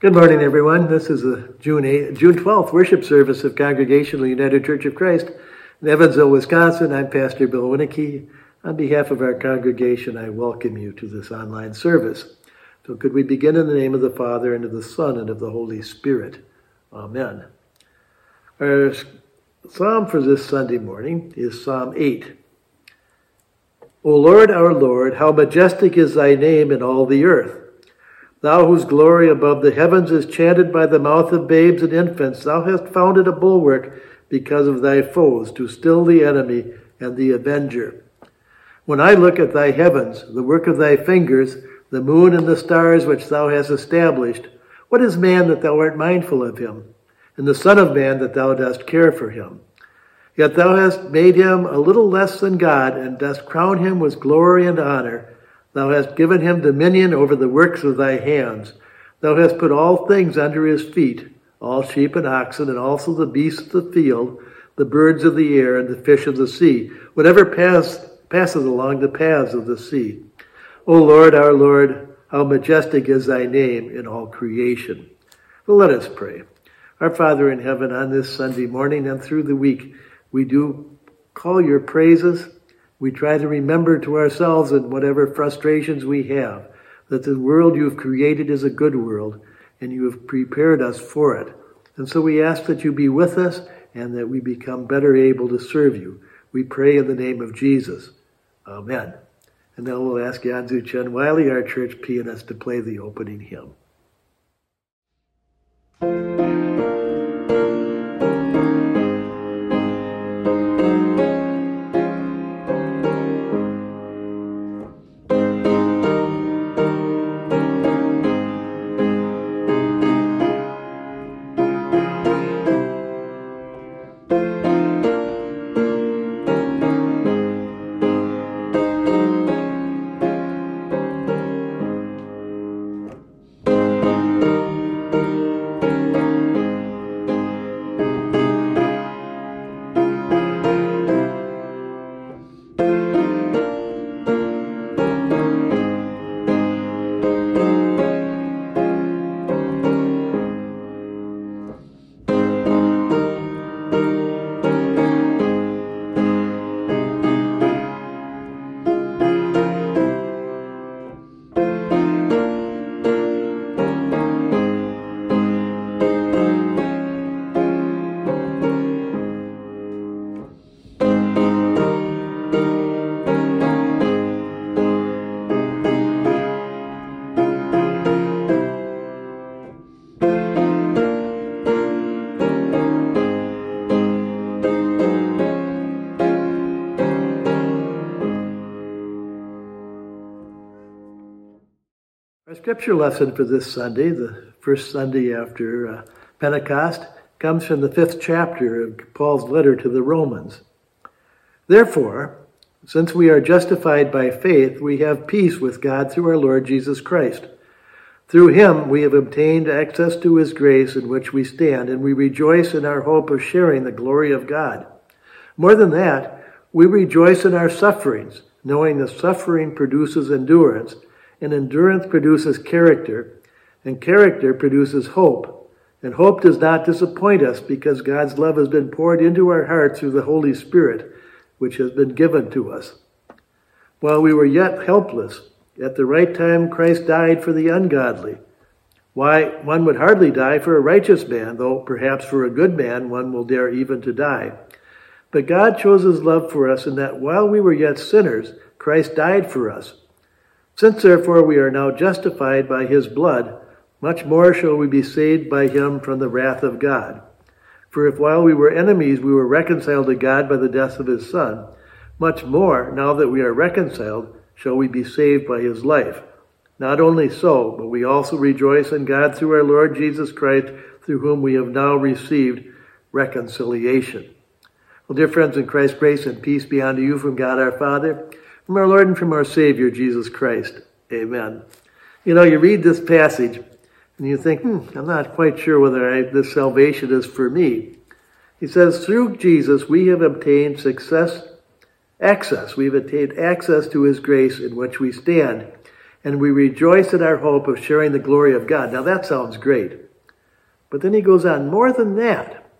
Good morning, everyone. This is the June 8, June 12th worship service of Congregational United Church of Christ in Evansville, Wisconsin. I'm Pastor Bill Winnicky. On behalf of our congregation, I welcome you to this online service. So, could we begin in the name of the Father, and of the Son, and of the Holy Spirit? Amen. Our psalm for this Sunday morning is Psalm 8. O Lord, our Lord, how majestic is thy name in all the earth. Thou whose glory above the heavens is chanted by the mouth of babes and infants, thou hast founded a bulwark because of thy foes to still the enemy and the avenger. When I look at thy heavens, the work of thy fingers, the moon and the stars which thou hast established, what is man that thou art mindful of him, and the Son of Man that thou dost care for him? Yet thou hast made him a little less than God, and dost crown him with glory and honor Thou hast given him dominion over the works of thy hands. Thou hast put all things under his feet, all sheep and oxen, and also the beasts of the field, the birds of the air, and the fish of the sea, whatever pass, passes along the paths of the sea. O Lord, our Lord, how majestic is thy name in all creation. Well, let us pray. Our Father in heaven, on this Sunday morning and through the week, we do call your praises we try to remember to ourselves and whatever frustrations we have that the world you've created is a good world and you have prepared us for it. And so we ask that you be with us and that we become better able to serve you. We pray in the name of Jesus. Amen. And now we'll ask Yanzu Chen Wiley, our church pianist, to play the opening hymn. Scripture lesson for this Sunday, the first Sunday after uh, Pentecost, comes from the fifth chapter of Paul's letter to the Romans. Therefore, since we are justified by faith, we have peace with God through our Lord Jesus Christ. Through him we have obtained access to his grace in which we stand, and we rejoice in our hope of sharing the glory of God. More than that, we rejoice in our sufferings, knowing that suffering produces endurance and endurance produces character, and character produces hope. And hope does not disappoint us because God's love has been poured into our hearts through the Holy Spirit, which has been given to us. While we were yet helpless, at the right time Christ died for the ungodly. Why, one would hardly die for a righteous man, though perhaps for a good man one will dare even to die. But God chose his love for us in that while we were yet sinners, Christ died for us. Since therefore we are now justified by his blood, much more shall we be saved by him from the wrath of God. For if while we were enemies we were reconciled to God by the death of his Son, much more, now that we are reconciled, shall we be saved by his life. Not only so, but we also rejoice in God through our Lord Jesus Christ, through whom we have now received reconciliation. Well, dear friends in Christ, grace and peace be unto you from God our Father from our Lord and from our Savior, Jesus Christ. Amen. You know, you read this passage and you think, hmm, I'm not quite sure whether I, this salvation is for me. He says, through Jesus, we have obtained success, access. We've attained access to his grace in which we stand. and we rejoice in our hope of sharing the glory of God. Now that sounds great. But then he goes on, more than that,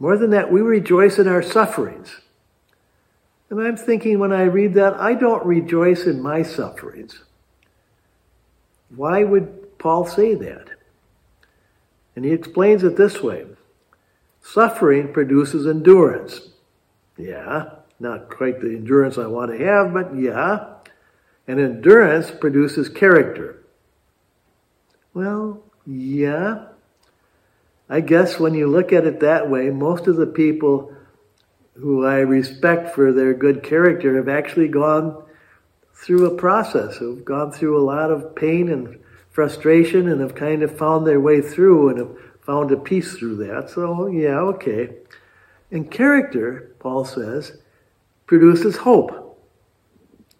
more than that, we rejoice in our sufferings. And I'm thinking when I read that, I don't rejoice in my sufferings. Why would Paul say that? And he explains it this way Suffering produces endurance. Yeah, not quite the endurance I want to have, but yeah. And endurance produces character. Well, yeah. I guess when you look at it that way, most of the people who I respect for their good character have actually gone through a process, who've gone through a lot of pain and frustration and have kind of found their way through and have found a peace through that. So, yeah, okay. And character, Paul says, produces hope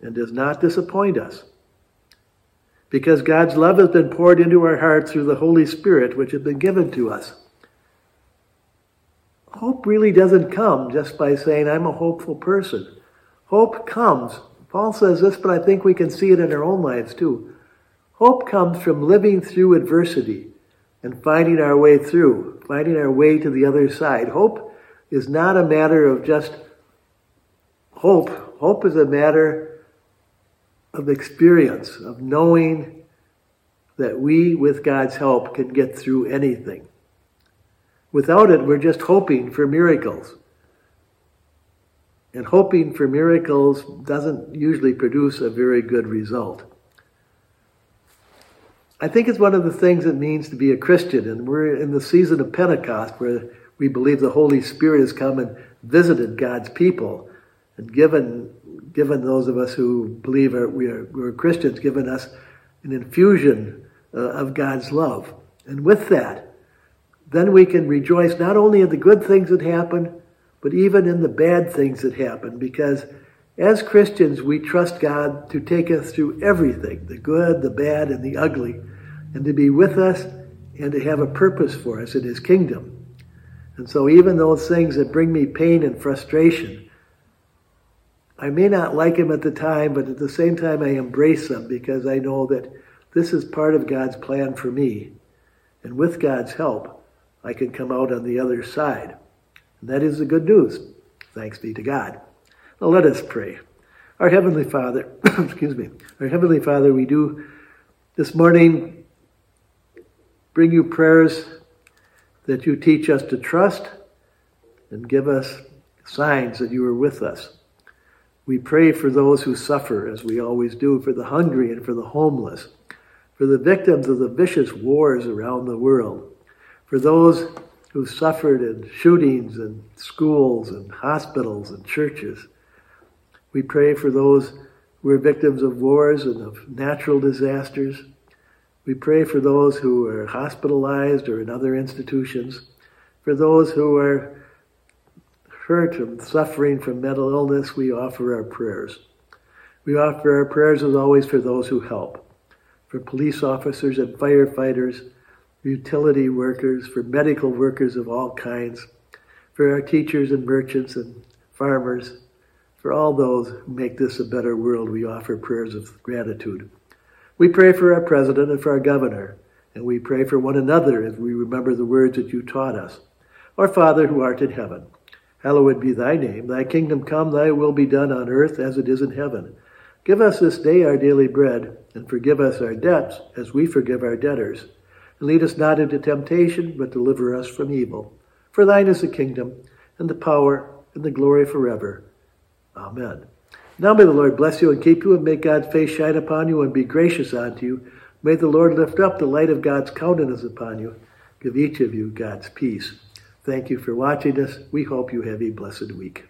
and does not disappoint us. Because God's love has been poured into our hearts through the Holy Spirit, which has been given to us. Hope really doesn't come just by saying, I'm a hopeful person. Hope comes. Paul says this, but I think we can see it in our own lives too. Hope comes from living through adversity and finding our way through, finding our way to the other side. Hope is not a matter of just hope. Hope is a matter of experience, of knowing that we, with God's help, can get through anything. Without it, we're just hoping for miracles. And hoping for miracles doesn't usually produce a very good result. I think it's one of the things it means to be a Christian. And we're in the season of Pentecost where we believe the Holy Spirit has come and visited God's people and given, given those of us who believe are, we are, we're Christians, given us an infusion uh, of God's love. And with that, then we can rejoice not only in the good things that happen, but even in the bad things that happen because as Christians, we trust God to take us through everything the good, the bad, and the ugly, and to be with us and to have a purpose for us in His kingdom. And so, even those things that bring me pain and frustration, I may not like them at the time, but at the same time, I embrace them because I know that this is part of God's plan for me. And with God's help, I can come out on the other side. And that is the good news. Thanks be to God. Now let us pray. Our Heavenly Father, excuse me, our Heavenly Father, we do this morning bring you prayers that you teach us to trust and give us signs that you are with us. We pray for those who suffer, as we always do, for the hungry and for the homeless, for the victims of the vicious wars around the world, for those who suffered in shootings and schools and hospitals and churches we pray for those who are victims of wars and of natural disasters. We pray for those who are hospitalized or in other institutions, for those who are hurt and suffering from mental illness. We offer our prayers. We offer our prayers as always for those who help, for police officers and firefighters, utility workers, for medical workers of all kinds, for our teachers and merchants and farmers, for all those who make this a better world, we offer prayers of gratitude. We pray for our president and for our governor, and we pray for one another as we remember the words that you taught us. Our Father who art in heaven, hallowed be thy name. Thy kingdom come, thy will be done on earth as it is in heaven. Give us this day our daily bread, and forgive us our debts as we forgive our debtors. Lead us not into temptation, but deliver us from evil. For thine is the kingdom, and the power, and the glory forever. Amen. Now may the Lord bless you and keep you, and make God's face shine upon you and be gracious unto you. May the Lord lift up the light of God's countenance upon you. Give each of you God's peace. Thank you for watching us. We hope you have a blessed week.